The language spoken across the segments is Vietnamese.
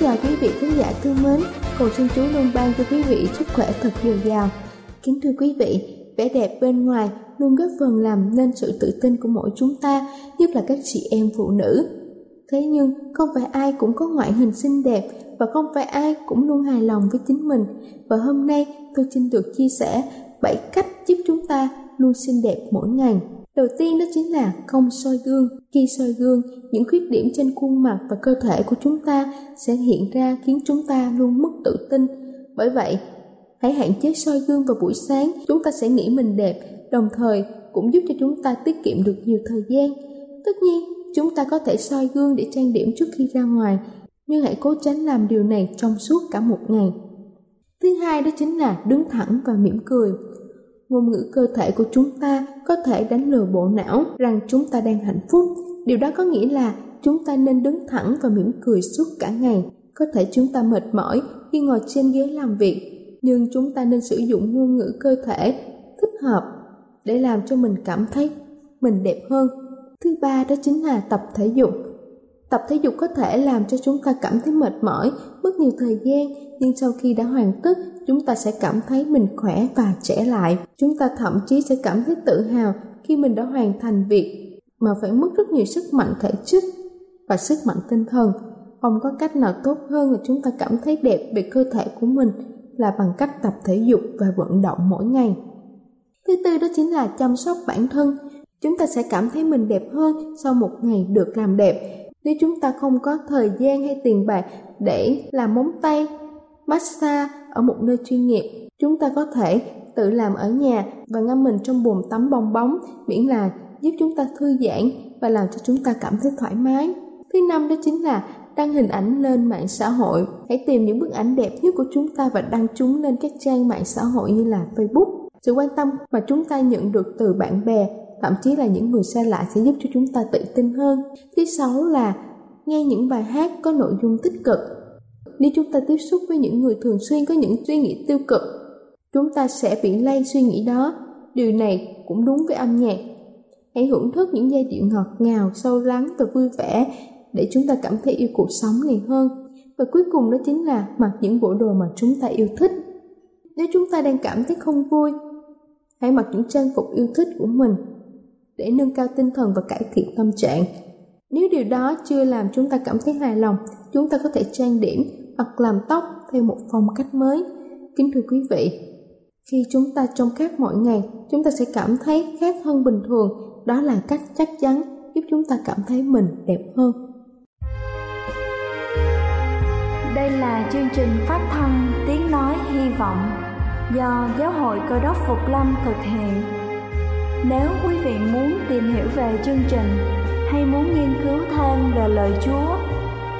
Chào quý vị khán giả thương mến, cầu xin Chúa luôn ban cho quý vị sức khỏe thật dồi dào. Kính thưa quý vị, vẻ đẹp bên ngoài luôn góp phần làm nên sự tự tin của mỗi chúng ta, nhất là các chị em phụ nữ. Thế nhưng không phải ai cũng có ngoại hình xinh đẹp và không phải ai cũng luôn hài lòng với chính mình. Và hôm nay tôi xin được chia sẻ 7 cách giúp chúng ta luôn xinh đẹp mỗi ngày. Đầu tiên đó chính là không soi gương. Khi soi gương, những khuyết điểm trên khuôn mặt và cơ thể của chúng ta sẽ hiện ra khiến chúng ta luôn mất tự tin. Bởi vậy, hãy hạn chế soi gương vào buổi sáng, chúng ta sẽ nghĩ mình đẹp, đồng thời cũng giúp cho chúng ta tiết kiệm được nhiều thời gian. Tất nhiên, chúng ta có thể soi gương để trang điểm trước khi ra ngoài, nhưng hãy cố tránh làm điều này trong suốt cả một ngày. Thứ hai đó chính là đứng thẳng và mỉm cười ngôn ngữ cơ thể của chúng ta có thể đánh lừa bộ não rằng chúng ta đang hạnh phúc. Điều đó có nghĩa là chúng ta nên đứng thẳng và mỉm cười suốt cả ngày. Có thể chúng ta mệt mỏi khi ngồi trên ghế làm việc, nhưng chúng ta nên sử dụng ngôn ngữ cơ thể thích hợp để làm cho mình cảm thấy mình đẹp hơn. Thứ ba đó chính là tập thể dục. Tập thể dục có thể làm cho chúng ta cảm thấy mệt mỏi, mất nhiều thời gian, nhưng sau khi đã hoàn tất chúng ta sẽ cảm thấy mình khỏe và trẻ lại. Chúng ta thậm chí sẽ cảm thấy tự hào khi mình đã hoàn thành việc mà phải mất rất nhiều sức mạnh thể chất và sức mạnh tinh thần. Không có cách nào tốt hơn là chúng ta cảm thấy đẹp về cơ thể của mình là bằng cách tập thể dục và vận động mỗi ngày. Thứ tư đó chính là chăm sóc bản thân. Chúng ta sẽ cảm thấy mình đẹp hơn sau một ngày được làm đẹp. Nếu chúng ta không có thời gian hay tiền bạc để làm móng tay, massage ở một nơi chuyên nghiệp. Chúng ta có thể tự làm ở nhà và ngâm mình trong bồn tắm bong bóng. Miễn là giúp chúng ta thư giãn và làm cho chúng ta cảm thấy thoải mái. Thứ năm đó chính là đăng hình ảnh lên mạng xã hội. Hãy tìm những bức ảnh đẹp nhất của chúng ta và đăng chúng lên các trang mạng xã hội như là facebook. Sự quan tâm mà chúng ta nhận được từ bạn bè, thậm chí là những người xa lạ sẽ giúp cho chúng ta tự tin hơn. Thứ sáu là nghe những bài hát có nội dung tích cực nếu chúng ta tiếp xúc với những người thường xuyên có những suy nghĩ tiêu cực, chúng ta sẽ bị lây suy nghĩ đó. Điều này cũng đúng với âm nhạc. Hãy hưởng thức những giai điệu ngọt ngào, sâu lắng và vui vẻ để chúng ta cảm thấy yêu cuộc sống này hơn. Và cuối cùng đó chính là mặc những bộ đồ mà chúng ta yêu thích. Nếu chúng ta đang cảm thấy không vui, hãy mặc những trang phục yêu thích của mình để nâng cao tinh thần và cải thiện tâm trạng. Nếu điều đó chưa làm chúng ta cảm thấy hài lòng, chúng ta có thể trang điểm hoặc làm tóc theo một phong cách mới. Kính thưa quý vị khi chúng ta trông khác mỗi ngày chúng ta sẽ cảm thấy khác hơn bình thường. Đó là cách chắc chắn giúp chúng ta cảm thấy mình đẹp hơn. Đây là chương trình phát thanh Tiếng Nói Hy Vọng do Giáo hội Cơ đốc Phục Lâm thực hiện. Nếu quý vị muốn tìm hiểu về chương trình hay muốn nghiên cứu thêm về lời Chúa,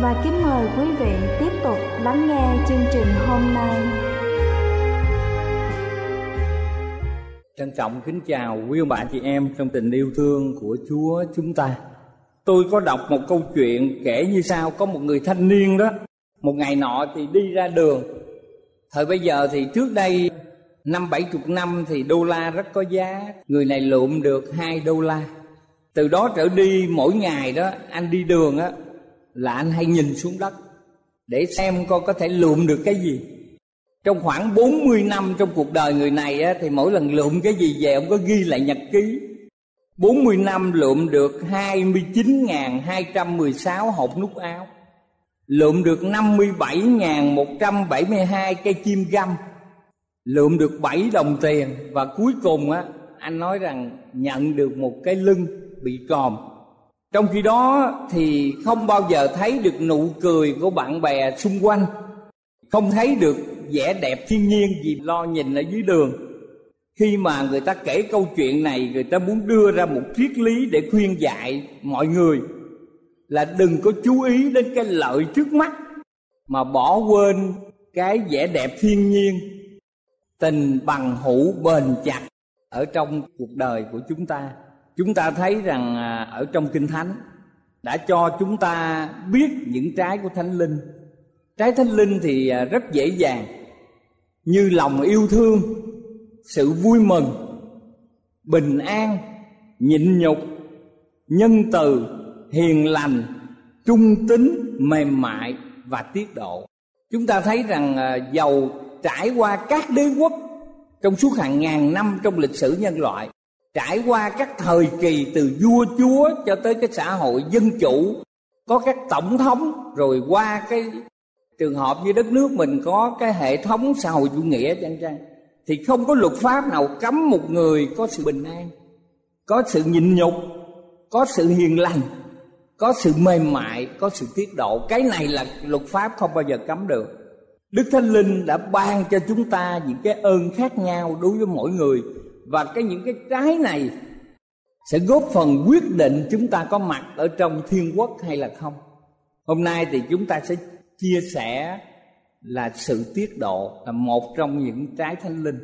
và kính mời quý vị tiếp tục lắng nghe chương trình hôm nay. Trân trọng kính chào quý ông bà chị em trong tình yêu thương của Chúa chúng ta. Tôi có đọc một câu chuyện kể như sau Có một người thanh niên đó, Một ngày nọ thì đi ra đường Thời bây giờ thì trước đây, Năm bảy chục năm thì đô la rất có giá Người này lượm được hai đô la Từ đó trở đi, mỗi ngày đó, Anh đi đường á là anh hay nhìn xuống đất, Để xem con có thể lượm được cái gì. Trong khoảng 40 năm trong cuộc đời người này á, Thì mỗi lần lượm cái gì về, Ông có ghi lại nhật ký. 40 năm lượm được 29.216 hộp nút áo, Lượm được 57.172 cây chim găm, Lượm được 7 đồng tiền. Và cuối cùng á, anh nói rằng nhận được một cái lưng bị tròn trong khi đó thì không bao giờ thấy được nụ cười của bạn bè xung quanh, Không thấy được vẻ đẹp thiên nhiên vì lo nhìn ở dưới đường. Khi mà người ta kể câu chuyện này, người ta muốn đưa ra một triết lý để khuyên dạy mọi người là đừng có chú ý đến cái lợi trước mắt, mà bỏ quên cái vẻ đẹp thiên nhiên, tình bằng hữu bền chặt ở trong cuộc đời của chúng ta chúng ta thấy rằng à, ở trong kinh thánh, đã cho chúng ta biết những trái của thánh linh. Trái thánh linh thì à, rất dễ dàng, như lòng yêu thương, sự vui mừng, bình an, nhịn nhục, nhân từ, hiền lành, trung tính mềm mại và tiết độ. Chúng ta thấy rằng à, dầu giàu trải qua các đế quốc trong suốt hàng ngàn năm trong lịch sử nhân loại trải qua các thời kỳ từ vua chúa cho tới cái xã hội dân chủ, có các tổng thống, rồi qua cái trường hợp như đất nước mình có cái hệ thống xã hội chủ nghĩa chăng chăng thì không có luật pháp nào cấm một người có sự bình an, có sự nhịn nhục, có sự hiền lành, có sự mềm mại, có sự tiết độ. Cái này là luật pháp không bao giờ cấm được. Đức thánh linh đã ban cho chúng ta những cái ơn khác nhau đối với mỗi người và cái những cái trái này sẽ góp phần quyết định chúng ta có mặt ở trong thiên quốc hay là không. Hôm nay thì chúng ta sẽ chia sẻ là sự tiết độ là một trong những trái thánh linh.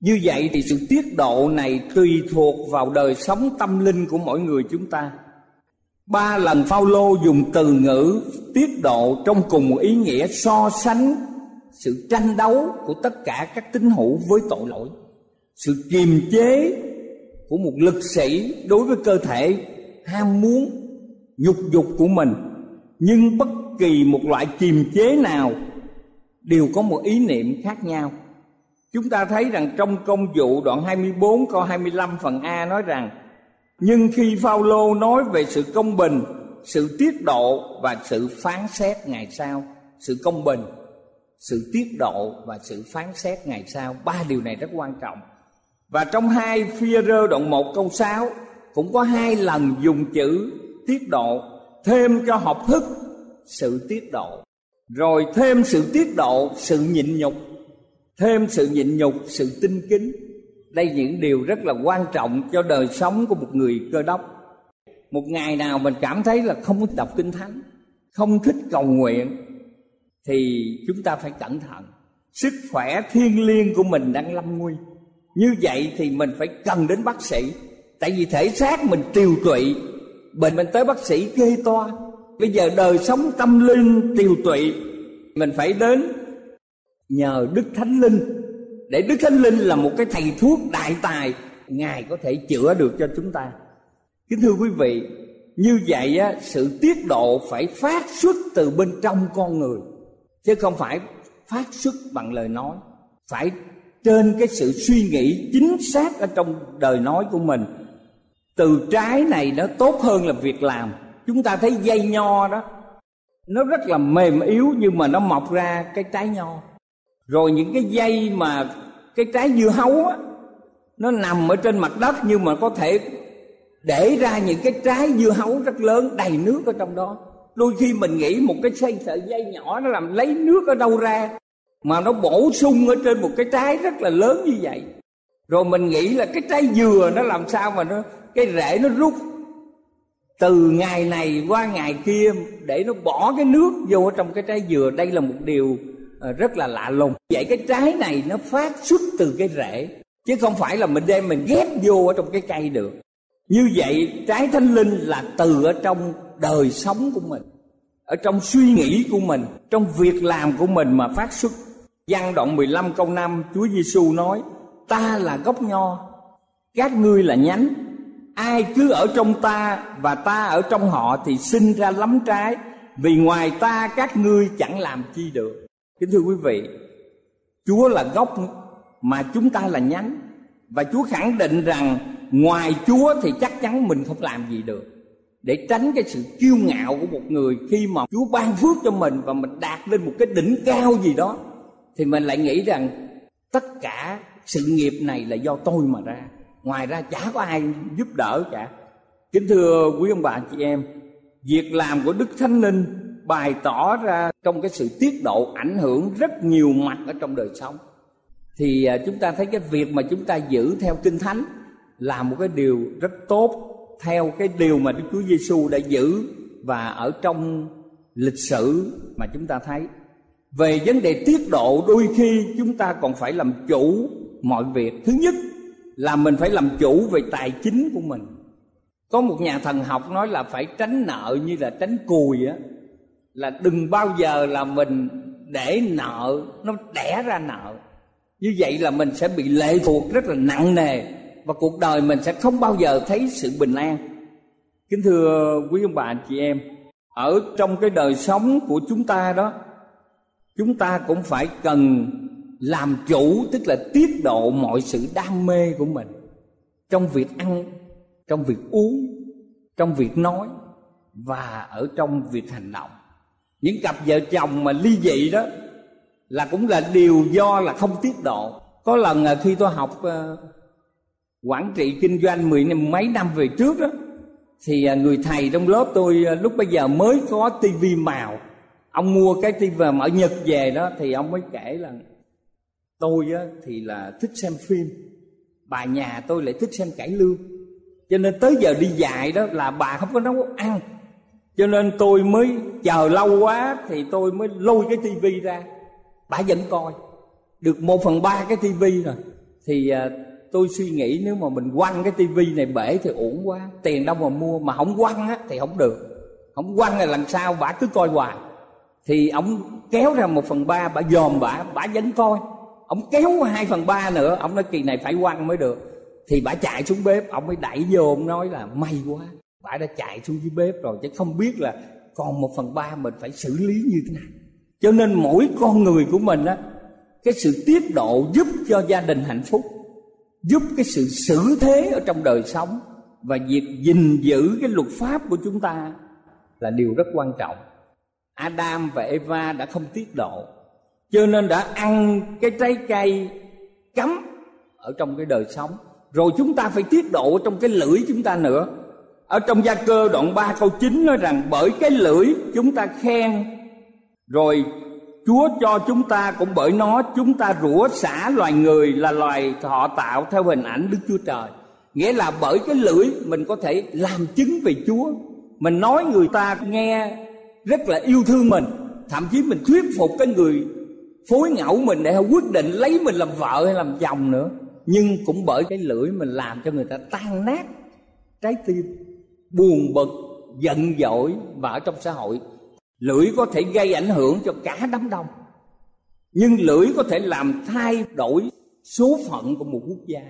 Như vậy thì sự tiết độ này tùy thuộc vào đời sống tâm linh của mỗi người chúng ta. Ba lần Phaolô dùng từ ngữ tiết độ trong cùng một ý nghĩa so sánh sự tranh đấu của tất cả các tín hữu với tội lỗi sự kiềm chế của một lực sĩ đối với cơ thể ham muốn nhục dục của mình. Nhưng bất kỳ một loại kiềm chế nào đều có một ý niệm khác nhau. Chúng ta thấy rằng trong công vụ đoạn 24 câu 25 phần A nói rằng Nhưng khi Phaolô nói về sự công bình, sự tiết độ và sự phán xét ngày sau. Sự công bình, sự tiết độ và sự phán xét ngày sau Ba điều này rất quan trọng. Và trong hai phía rơ đoạn 1 câu 6 Cũng có hai lần dùng chữ tiết độ, Thêm cho học thức sự tiết độ. Rồi thêm sự tiết độ, sự nhịn nhục. Thêm sự nhịn nhục, sự tinh kính. Đây những điều rất là quan trọng cho đời sống của một người cơ đốc. Một ngày nào mình cảm thấy là không thích đọc kinh thánh, không thích cầu nguyện, thì chúng ta phải cẩn thận. Sức khỏe thiêng liêng của mình đang lâm nguy như vậy thì mình phải cần đến bác sĩ. Tại vì thể xác mình tiều tụy bệnh mình tới bác sĩ kê toa. Bây giờ đời sống tâm linh tiều tụy mình phải đến nhờ đức thánh linh. Để đức thánh linh là một cái thầy thuốc đại tài ngài có thể chữa được cho chúng ta. Kính thưa quý vị như vậy á, sự tiết độ phải phát xuất từ bên trong con người chứ không phải phát xuất bằng lời nói. Phải trên cái sự suy nghĩ chính xác ở trong đời nói của mình, từ trái này nó tốt hơn là việc làm. Chúng ta thấy dây nho đó, nó rất là mềm yếu nhưng mà nó mọc ra cái trái nho. Rồi những cái dây mà cái trái dưa hấu á, nó nằm ở trên mặt đất nhưng mà có thể để ra những cái trái dưa hấu rất lớn đầy nước ở trong đó. Đôi khi mình nghĩ một cái sợi sợi dây nhỏ nó làm lấy nước ở đâu ra mà nó bổ sung ở trên một cái trái rất là lớn như vậy. Rồi mình nghĩ là cái trái dừa nó làm sao mà nó, cái rễ nó rút. Từ ngày này qua ngày kia, để nó bỏ cái nước vô ở trong cái trái dừa, đây là một điều ờ, rất là lạ lùng. Vậy cái trái này nó phát xuất từ cái rễ, chứ không phải là mình đem mình ghép vô ở trong cái cây được. Như vậy trái thánh linh là từ ở trong đời sống của mình ở trong suy nghĩ của mình, trong việc làm của mình mà phát xuất. Giăng đoạn 15 câu 5 Chúa Giêsu nói, Ta là gốc nho, Các ngươi là nhánh. Ai cứ ở trong ta Và ta ở trong họ Thì sinh ra lắm trái, Vì ngoài ta các ngươi chẳng làm chi được. Kính thưa quý vị, Chúa là gốc Mà chúng ta là nhánh. Và Chúa khẳng định rằng Ngoài Chúa thì chắc chắn mình không làm gì được để tránh cái sự kiêu ngạo của một người khi mà Chúa ban phước cho mình và mình đạt lên một cái đỉnh cao gì đó, thì mình lại nghĩ rằng tất cả sự nghiệp này là do tôi mà ra. Ngoài ra chả có ai giúp đỡ cả. Kính thưa quý ông bà chị em, việc làm của đức thánh linh bày tỏ ra trong cái sự tiết độ ảnh hưởng rất nhiều mặt ở trong đời sống. Thì à, chúng ta thấy cái việc mà chúng ta giữ theo kinh thánh là một cái điều rất tốt theo cái điều mà Đức Chúa Giêsu đã giữ và ở trong lịch sử mà chúng ta thấy. Về vấn đề tiết độ, đôi khi chúng ta còn phải làm chủ mọi việc. Thứ nhất là mình phải làm chủ về tài chính của mình. Có một nhà thần học nói là phải tránh nợ như là tránh cùi á, là đừng bao giờ là mình để nợ, nó đẻ ra nợ. Như vậy là mình sẽ bị lệ thuộc rất là nặng nề và cuộc đời mình sẽ không bao giờ thấy sự bình an. Kính thưa quý ông bà, anh chị em, ở trong cái đời sống của chúng ta đó, chúng ta cũng phải cần làm chủ, tức là tiết độ mọi sự đam mê của mình trong việc ăn, trong việc uống, trong việc nói và ở trong việc hành động. Những cặp vợ chồng mà ly dị đó là cũng là điều do là không tiết độ. Có lần à, khi tôi học à, quản trị kinh doanh mười năm mấy năm về trước đó thì à, người thầy trong lớp tôi à, lúc bây giờ mới có tivi màu. Ông mua cái tivi mà ở nhật về đó thì ông mới kể là tôi á, thì là thích xem phim bà nhà tôi lại thích xem cải lương. Cho nên tới giờ đi dạy đó là bà không có nấu ăn. Cho nên tôi mới chờ lâu quá thì tôi mới lôi cái tivi ra. Bà vẫn coi được một phần ba cái tivi rồi. Thì à, tôi suy nghĩ nếu mà mình quăng cái tivi này bể thì uổng quá. Tiền đâu mà mua mà không quăng á, thì không được. Không quăng là làm sao bà cứ coi hoài. Thì ông kéo ra một phần ba bà dòm bà bà vẫn coi. Ông kéo hai phần ba nữa, ông nói kỳ này phải quăng mới được. Thì bà chạy xuống bếp, ông mới đẩy vô ông nói là may quá bà đã chạy xuống dưới bếp rồi, chứ không biết là còn một phần ba mình phải xử lý như thế nào. Cho nên mỗi con người của mình á, cái sự tiết độ giúp cho gia đình hạnh phúc giúp cái sự xử thế ở trong đời sống và việc gìn giữ cái luật pháp của chúng ta là điều rất quan trọng. Adam và Eva đã không tiết độ cho nên đã ăn cái trái cây cấm ở trong cái đời sống. Rồi chúng ta phải tiết độ trong cái lưỡi chúng ta nữa. Ở trong gia cơ đoạn 3 câu 9 nói rằng, bởi cái lưỡi chúng ta khen, rồi Chúa cho chúng ta cũng bởi nó chúng ta rủa xả loài người là loài họ tạo theo hình ảnh Đức Chúa Trời. Nghĩa là bởi cái lưỡi mình có thể làm chứng về Chúa. Mình nói người ta nghe rất là yêu thương mình. Thậm chí mình thuyết phục cái người phối ngẫu mình để quyết định lấy mình làm vợ hay làm chồng nữa. Nhưng cũng bởi cái lưỡi mình làm cho người ta tan nát trái tim, buồn bực, giận dỗi và ở trong xã hội lưỡi có thể gây ảnh hưởng cho cả đám đông. Nhưng lưỡi có thể làm thay đổi số phận của một quốc gia.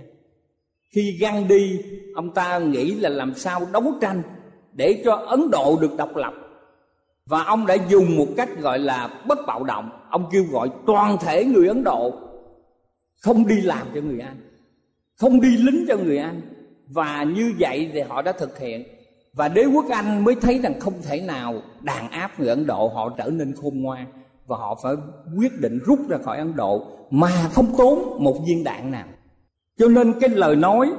Khi Gandhi, ông ta nghĩ là làm sao đấu tranh để cho Ấn Độ được độc lập. Và ông đã dùng một cách gọi là bất bạo động. Ông kêu gọi toàn thể người Ấn Độ không đi làm cho người Anh, không đi lính cho người Anh. Và như vậy thì họ đã thực hiện và đế quốc anh mới thấy rằng không thể nào đàn áp người ấn độ, họ trở nên khôn ngoan và họ phải quyết định rút ra khỏi ấn độ mà không tốn một viên đạn nào. Cho nên cái lời nói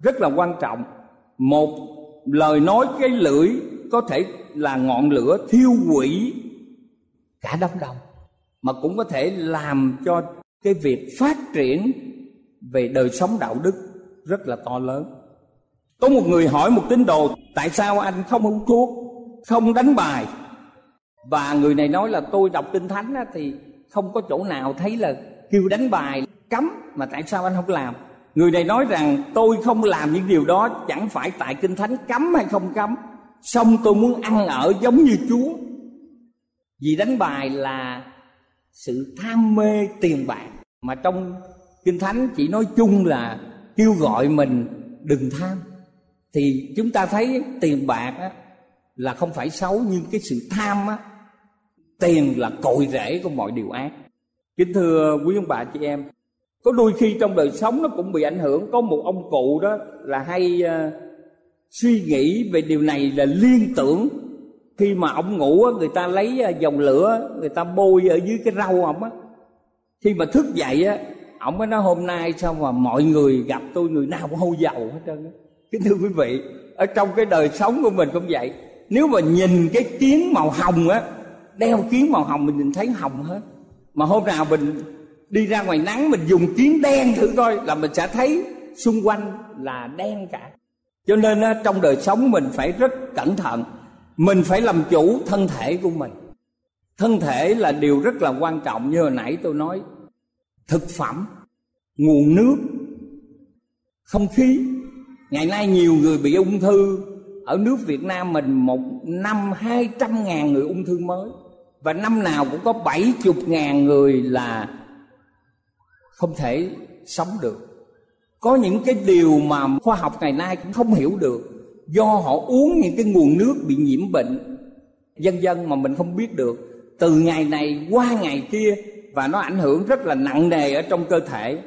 rất là quan trọng. Một lời nói cái lưỡi có thể là ngọn lửa thiêu hủy cả đám đông, mà cũng có thể làm cho cái việc phát triển về đời sống đạo đức rất là to lớn có một người hỏi một tín đồ tại sao anh không hút thuốc không đánh bài? Và người này nói là tôi đọc kinh thánh á, thì không có chỗ nào thấy là kêu đánh bài cấm mà tại sao anh không làm? Người này nói rằng tôi không làm những điều đó chẳng phải tại kinh thánh cấm hay không cấm xong tôi muốn ăn ở giống như chúa. Vì đánh bài là sự tham mê tiền bạc mà trong kinh thánh chỉ nói chung là kêu gọi mình đừng tham thì chúng ta thấy tiền bạc á, là không phải xấu nhưng cái sự tham á, tiền là cội rễ của mọi điều ác. Kính thưa quý ông bà chị em có đôi khi trong đời sống nó cũng bị ảnh hưởng. Có một ông cụ đó là hay uh, suy nghĩ về điều này là liên tưởng. Khi mà ông ngủ á, người ta lấy ờ, dòng lửa người ta bôi ở dưới cái rau ông á. Khi mà thức dậy á ông mới nói hôm nay sao mà mọi người gặp tôi người nào cũng hôi dầu hết trơn á kính thưa quý vị ở trong cái đời sống của mình cũng vậy. Nếu mà nhìn cái kiến màu hồng á đeo kiến màu hồng mình nhìn thấy hồng hết. Mà hôm nào mình đi ra ngoài nắng mình dùng kiến đen thử coi là mình sẽ thấy xung quanh là đen cả. Cho nên á, trong đời sống mình phải rất cẩn thận. Mình phải làm chủ thân thể của mình. Thân thể là điều rất là quan trọng như hồi nãy tôi nói. Thực phẩm nguồn nước không khí ngày nay nhiều người bị ung thư. Ở nước Việt Nam mình một năm hai trăm ngàn người ung thư mới. Và năm nào cũng có bảy chục ngàn người là không thể sống được. Có những cái điều mà khoa học ngày nay cũng không hiểu được. Do họ uống những cái nguồn nước bị nhiễm bệnh, dân dân mà mình không biết được. Từ ngày này qua ngày kia, và nó ảnh hưởng rất là nặng nề ở trong cơ thể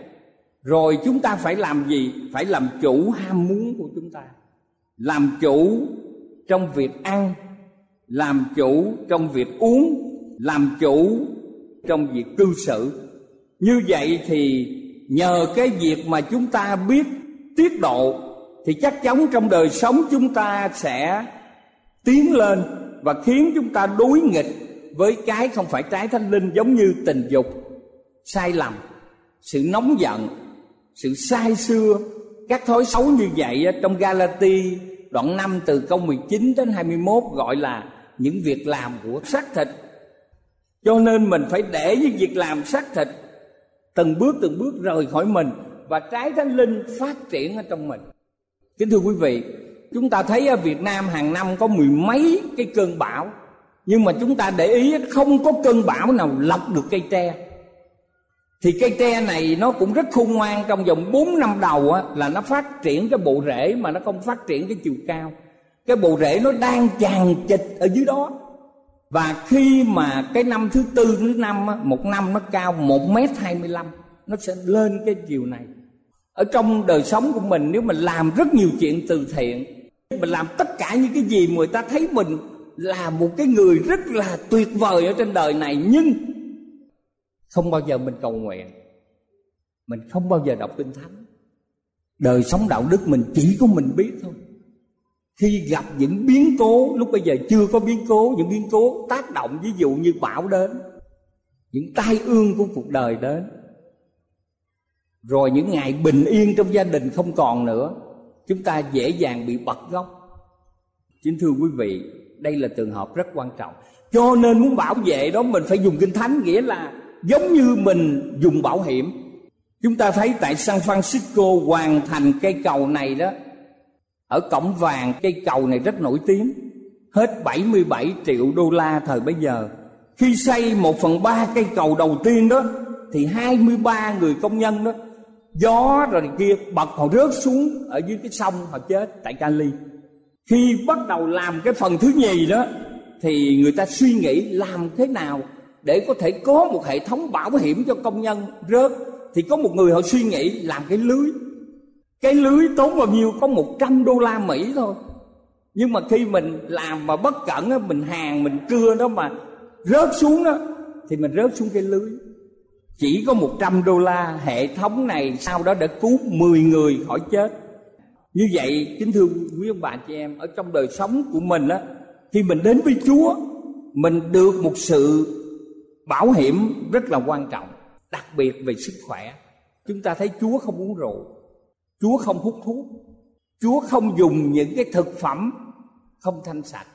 rồi chúng ta phải làm gì? Phải làm chủ ham muốn của chúng ta. Làm chủ trong việc ăn, làm chủ trong việc uống, làm chủ trong việc cư xử. Như vậy thì nhờ cái việc mà chúng ta biết tiết độ, thì chắc chắn trong đời sống chúng ta sẽ tiến lên và khiến chúng ta đối nghịch với cái không phải trái thánh linh giống như tình dục, sai lầm, sự nóng giận sự sai xưa. Các thói xấu như vậy trong Galati, đoạn 5 từ câu 19 đến 21 gọi là những việc làm của xác thịt. Cho nên mình phải để những việc làm xác thịt từng bước từng bước rời khỏi mình và trái thánh linh phát triển ở trong mình. Kính thưa quý vị, chúng ta thấy ở việt nam hàng năm có mười mấy cái cơn bão, nhưng mà chúng ta để ý không có cơn bão nào lật được cây tre thì cây tre này nó cũng rất khôn ngoan. Trong vòng 4 năm đầu á, là nó phát triển cái bộ rễ mà nó không phát triển cái chiều cao. Cái bộ rễ nó đang tràn chịch ở dưới đó. Và khi mà cái năm thứ tư thứ năm á, một năm nó cao một mét hai mươi lăm nó sẽ lên cái chiều này. Ở trong đời sống của mình nếu mình làm rất nhiều chuyện từ thiện mình làm tất cả những cái gì người ta thấy mình là một cái người rất là tuyệt vời ở trên đời này nhưng không bao giờ mình cầu nguyện. Mình không bao giờ đọc kinh thánh. Đời sống đạo đức mình chỉ có mình biết thôi. Khi gặp những biến cố, lúc bây giờ chưa có biến cố, những biến cố tác động, ví dụ như bão đến, những tai ương của cuộc đời đến, rồi những ngày bình yên trong gia đình không còn nữa, chúng ta dễ dàng bị bật gốc. Chính thưa quý vị, đây là trường hợp rất quan trọng. Cho nên muốn bảo vệ đó, mình phải dùng kinh thánh, nghĩa là giống như mình dùng bảo hiểm. Chúng ta thấy tại San Francisco hoàn thành cây cầu này đó, ở cổng vàng cây cầu này rất nổi tiếng, hết 77 triệu đô la thời bấy giờ. Khi xây một phần ba cây cầu đầu tiên đó, thì 23 người công nhân đó, gió rồi kia bật họ rớt xuống ở dưới cái sông họ chết tại Cali. Khi bắt đầu làm cái phần thứ nhì đó, thì người ta suy nghĩ làm thế nào để có thể có một hệ thống bảo hiểm cho công nhân rớt, thì có một người họ suy nghĩ làm cái lưới. Cái lưới tốn bao nhiêu? Có 100 đô la Mỹ thôi. Nhưng mà khi mình làm mà bất cẩn á, mình hàng, mình cưa đó mà rớt xuống đó thì mình rớt xuống cái lưới. Chỉ có 100 đô la, hệ thống này sau đó đã cứu 10 người khỏi chết. Như vậy, kính thưa quý ông bà chị em, ở trong đời sống của mình á, khi mình đến với Chúa, mình được một sự bảo hiểm rất là quan trọng, đặc biệt về sức khỏe. Chúng ta thấy Chúa không uống rượu, Chúa không hút thuốc, Chúa không dùng những cái thực phẩm không thanh sạch.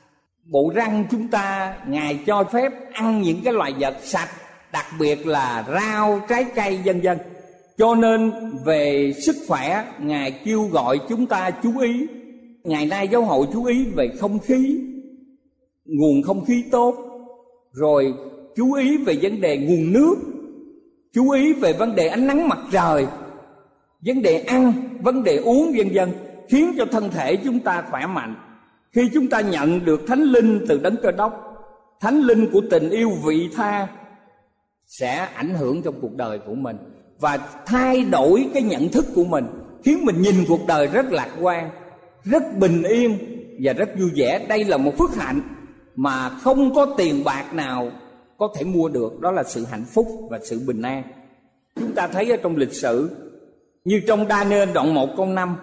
Bộ răng chúng ta ngài cho phép ăn những cái loại vật sạch, đặc biệt là rau, trái cây, vân vân. Cho nên về sức khỏe, ngài kêu gọi chúng ta chú ý. Ngày nay giáo hội chú ý về không khí, nguồn không khí tốt, rồi chú ý về vấn đề nguồn nước, chú ý về vấn đề ánh nắng mặt trời, vấn đề ăn, vấn đề uống, vân vân, khiến cho thân thể chúng ta khỏe mạnh. Khi chúng ta nhận được thánh linh từ đấng cơ đốc, thánh linh của tình yêu vị tha sẽ ảnh hưởng trong cuộc đời của mình và thay đổi cái nhận thức của mình, khiến mình nhìn cuộc đời rất lạc quan, rất bình yên và rất vui vẻ. Đây là một phước hạnh mà không có tiền bạc nào có thể mua được, đó là sự hạnh phúc và sự bình an. Chúng ta thấy ở trong lịch sử, như trong đa nên đoạn 1 câu 5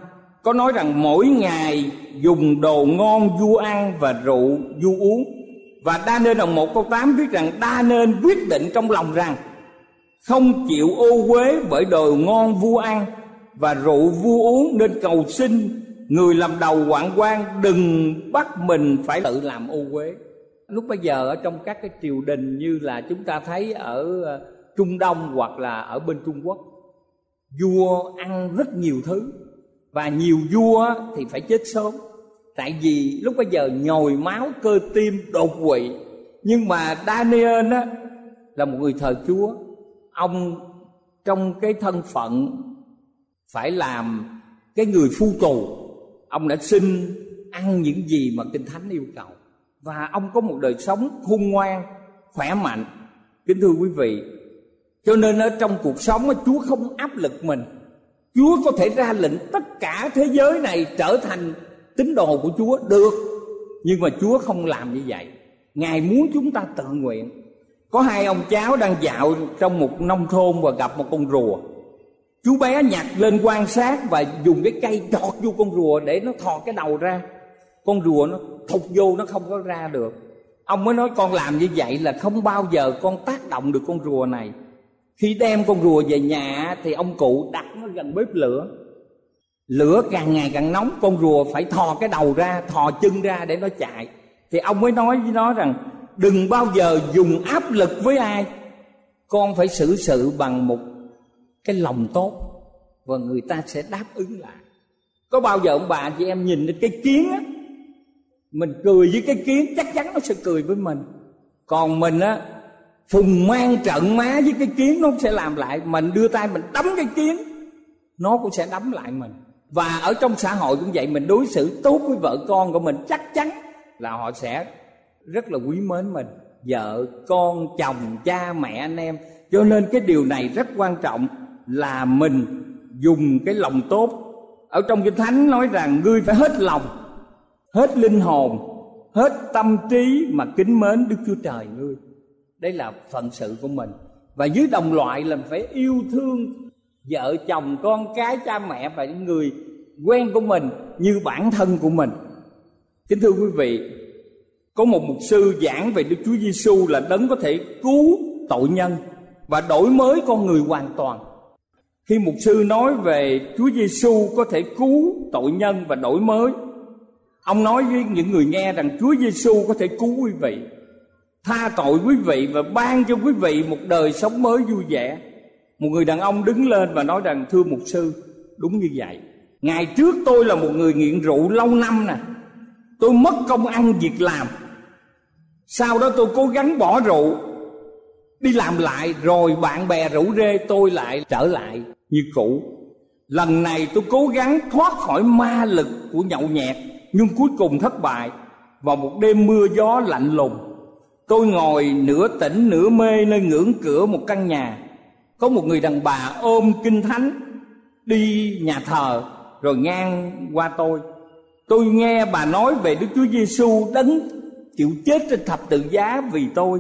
có nói rằng mỗi ngày dùng đồ ngon vua ăn và rượu vua uống. Và đa nên đoạn 1 câu 8 viết rằng đa nên quyết định trong lòng rằng không chịu ô uế bởi đồ ngon vua ăn và rượu vua uống, nên cầu xin người làm đầu quản quan đừng bắt mình phải tự làm ô uế lúc bây giờ ở trong các cái triều đình như là chúng ta thấy ở ờ, trung đông hoặc là ở bên trung quốc, vua ăn rất nhiều thứ và nhiều vua thì phải chết sớm. Tại vì lúc bây giờ nhồi máu cơ tim đột quỵ, nhưng mà daniel á là một người thờ chúa. Ông trong cái thân phận phải làm cái người phu tù, ông đã xin ăn những gì mà kinh thánh yêu cầu và ông có một đời sống khôn ngoan, khỏe mạnh. Kính thưa quý vị, cho nên ở trong cuộc sống chúa không áp lực mình. Chúa có thể ra lệnh tất cả thế giới này trở thành tín đồ của chúa, được. Nhưng mà chúa không làm như vậy. Ngài muốn chúng ta tự nguyện. Có hai ông cháu đang dạo trong một nông thôn và gặp một con rùa. Chú bé nhặt lên quan sát và dùng cái cây chọt vô con rùa để nó thò cái đầu ra con rùa nó thục vô, nó không có ra được. Ông mới nói, con làm như vậy là không bao giờ con tác động được con rùa này. Khi đem con rùa về nhà thì ông cụ đặt nó gần bếp lửa. Lửa càng ngày càng nóng, con rùa phải thò cái đầu ra, thò chân ra để nó chạy. Thì ông mới nói với nó rằng, đừng bao giờ dùng áp lực với ai. Con phải xử sự bằng một cái lòng tốt và người ta sẽ đáp ứng lại. Có bao giờ ông bà chị em nhìn đến cái kiến á mình cười với cái kiến, chắc chắn nó sẽ cười với mình. Còn mình á, phùng mang trận má với cái kiến nó sẽ làm lại. Mình đưa tay mình đấm cái kiến, nó cũng sẽ đấm lại mình. Và ở trong xã hội cũng vậy, mình đối xử tốt với vợ con của mình chắc chắn là họ sẽ rất là quý mến mình. Vợ, con, chồng, cha, mẹ, anh em. Cho nên cái điều này rất quan trọng là mình dùng cái lòng tốt. Ở trong kinh thánh nói rằng ngươi phải hết lòng hết linh hồn hết tâm trí mà kính mến đức chúa trời ngươi. Đây là phận sự của mình. Và dưới đồng loại là phải yêu thương vợ chồng con cái cha mẹ và những người quen của mình như bản thân của mình. Kính thưa quý vị có một mục sư giảng về Đức Chúa Giêsu là đấng có thể cứu tội nhân và đổi mới con người hoàn toàn. Khi mục sư nói về Chúa Giêsu có thể cứu tội nhân và đổi mới, ông nói với những người nghe rằng Chúa Giêsu có thể cứu quý vị, tha tội quý vị và ban cho quý vị một đời sống mới vui vẻ. Một người đàn ông đứng lên và nói rằng thưa mục sư, đúng như vậy. Ngày trước tôi là một người nghiện rượu lâu năm nè, tôi mất công ăn việc làm. Sau đó tôi cố gắng bỏ rượu. Đi làm lại rồi bạn bè rủ rê tôi lại trở lại như cũ. Lần này tôi cố gắng thoát khỏi ma lực của nhậu nhẹt nhưng cuối cùng thất bại. Vào một đêm mưa gió lạnh lùng, tôi ngồi nửa tỉnh nửa mê nơi ngưỡng cửa một căn nhà. Có một người đàn bà ôm kinh thánh đi nhà thờ rồi ngang qua tôi. Tôi nghe bà nói về đức chúa giêsu đấng chịu chết trên thập tự giá vì tôi.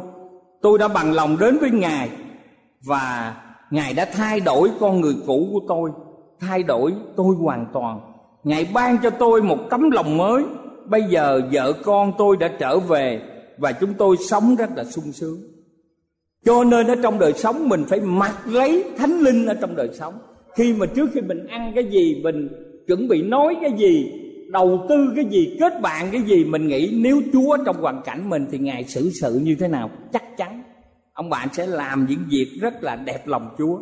Tôi đã bằng lòng đến với ngài và ngài đã thay đổi con người cũ của tôi, thay đổi tôi hoàn toàn ngài ban cho tôi một tấm lòng mới. Bây giờ vợ con tôi đã trở về và chúng tôi sống rất là sung sướng. Cho nên ở trong đời sống mình phải mặc lấy thánh linh ở trong đời sống. Khi mà trước khi mình ăn cái gì, mình chuẩn bị nói cái gì, đầu tư cái gì, kết bạn cái gì, mình nghĩ nếu chúa trong hoàn cảnh mình thì ngài xử sự như thế nào? Chắc chắn ông bạn sẽ làm những việc rất là đẹp lòng chúa.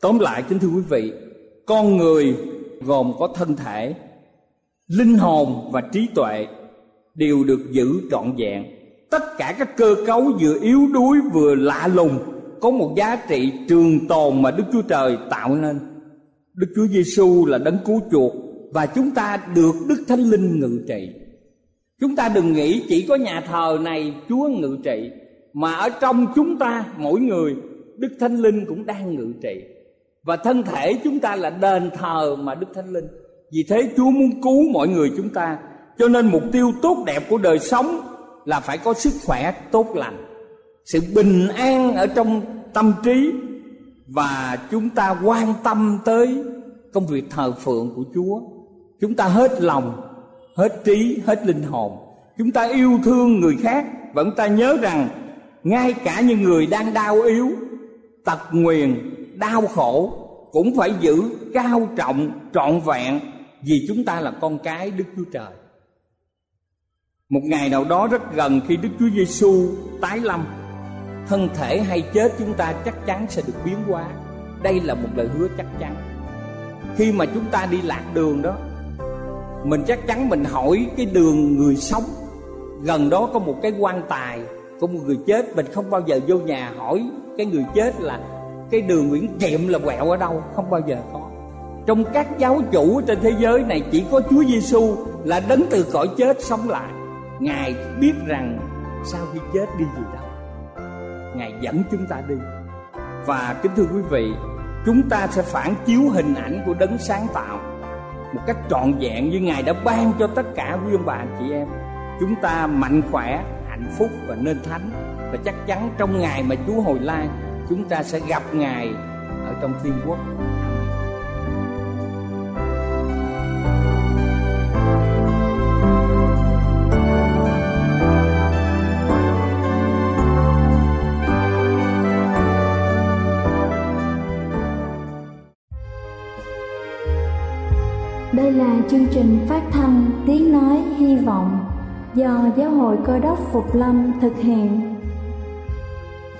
Tóm lại kính thưa quý vị, con người gồm có thân thể, linh hồn và trí tuệ đều được giữ trọn vẹn tất cả các cơ cấu vừa yếu đuối vừa lạ lùng có một giá trị trường tồn mà Đức Chúa Trời tạo nên. Đức Chúa Giêsu là đấng cứu chuộc và chúng ta được Đức Thánh Linh ngự trị. Chúng ta đừng nghĩ chỉ có nhà thờ này Chúa ngự trị, mà ở trong chúng ta mỗi người, Đức Thánh Linh cũng đang ngự trị. Và thân thể chúng ta là đền thờ mà Đức Thánh Linh. Vì thế Chúa muốn cứu mọi người chúng ta. Cho nên mục tiêu tốt đẹp của đời sống là phải có sức khỏe tốt lành sự bình an ở trong tâm trí và chúng ta quan tâm tới công việc thờ phượng của Chúa. Chúng ta hết lòng, hết trí, hết linh hồn. Chúng ta yêu thương người khác và chúng ta nhớ rằng ngay cả những người đang đau yếu, tật nguyền, đau khổ cũng phải giữ cao trọng, trọn vẹn vì chúng ta là con cái Đức Chúa Trời. Một ngày nào đó rất gần khi Đức Chúa Giêsu tái lâm, thân thể hay chết chúng ta chắc chắn sẽ được biến hóa. Đây là một lời hứa chắc chắn. Khi mà chúng ta đi lạc đường đó, mình chắc chắn mình hỏi cái đường người sống. Gần đó có một cái quan tài, của một người chết, mình không bao giờ vô nhà hỏi cái người chết là cái đường Nguyễn Kiệm là quẹo ở đâu, không bao giờ có. Trong các giáo chủ trên thế giới này chỉ có Chúa Giêsu là đấng từ cõi chết sống lại. Ngài biết rằng sau khi chết đi gì đâu ngài dẫn chúng ta đi. Và kính thưa quý vị chúng ta sẽ phản chiếu hình ảnh của đấng sáng tạo một cách trọn vẹn như ngài đã ban cho tất cả quý ông bà anh chị em. Chúng ta mạnh khỏe hạnh phúc và nên thánh. Và chắc chắn trong ngày mà chúa hồi lai chúng ta sẽ gặp ngài ở trong thiên quốc Đây là chương trình phát thanh Tiếng Nói Hy Vọng do Giáo hội Cơ đốc Phục Lâm thực hiện.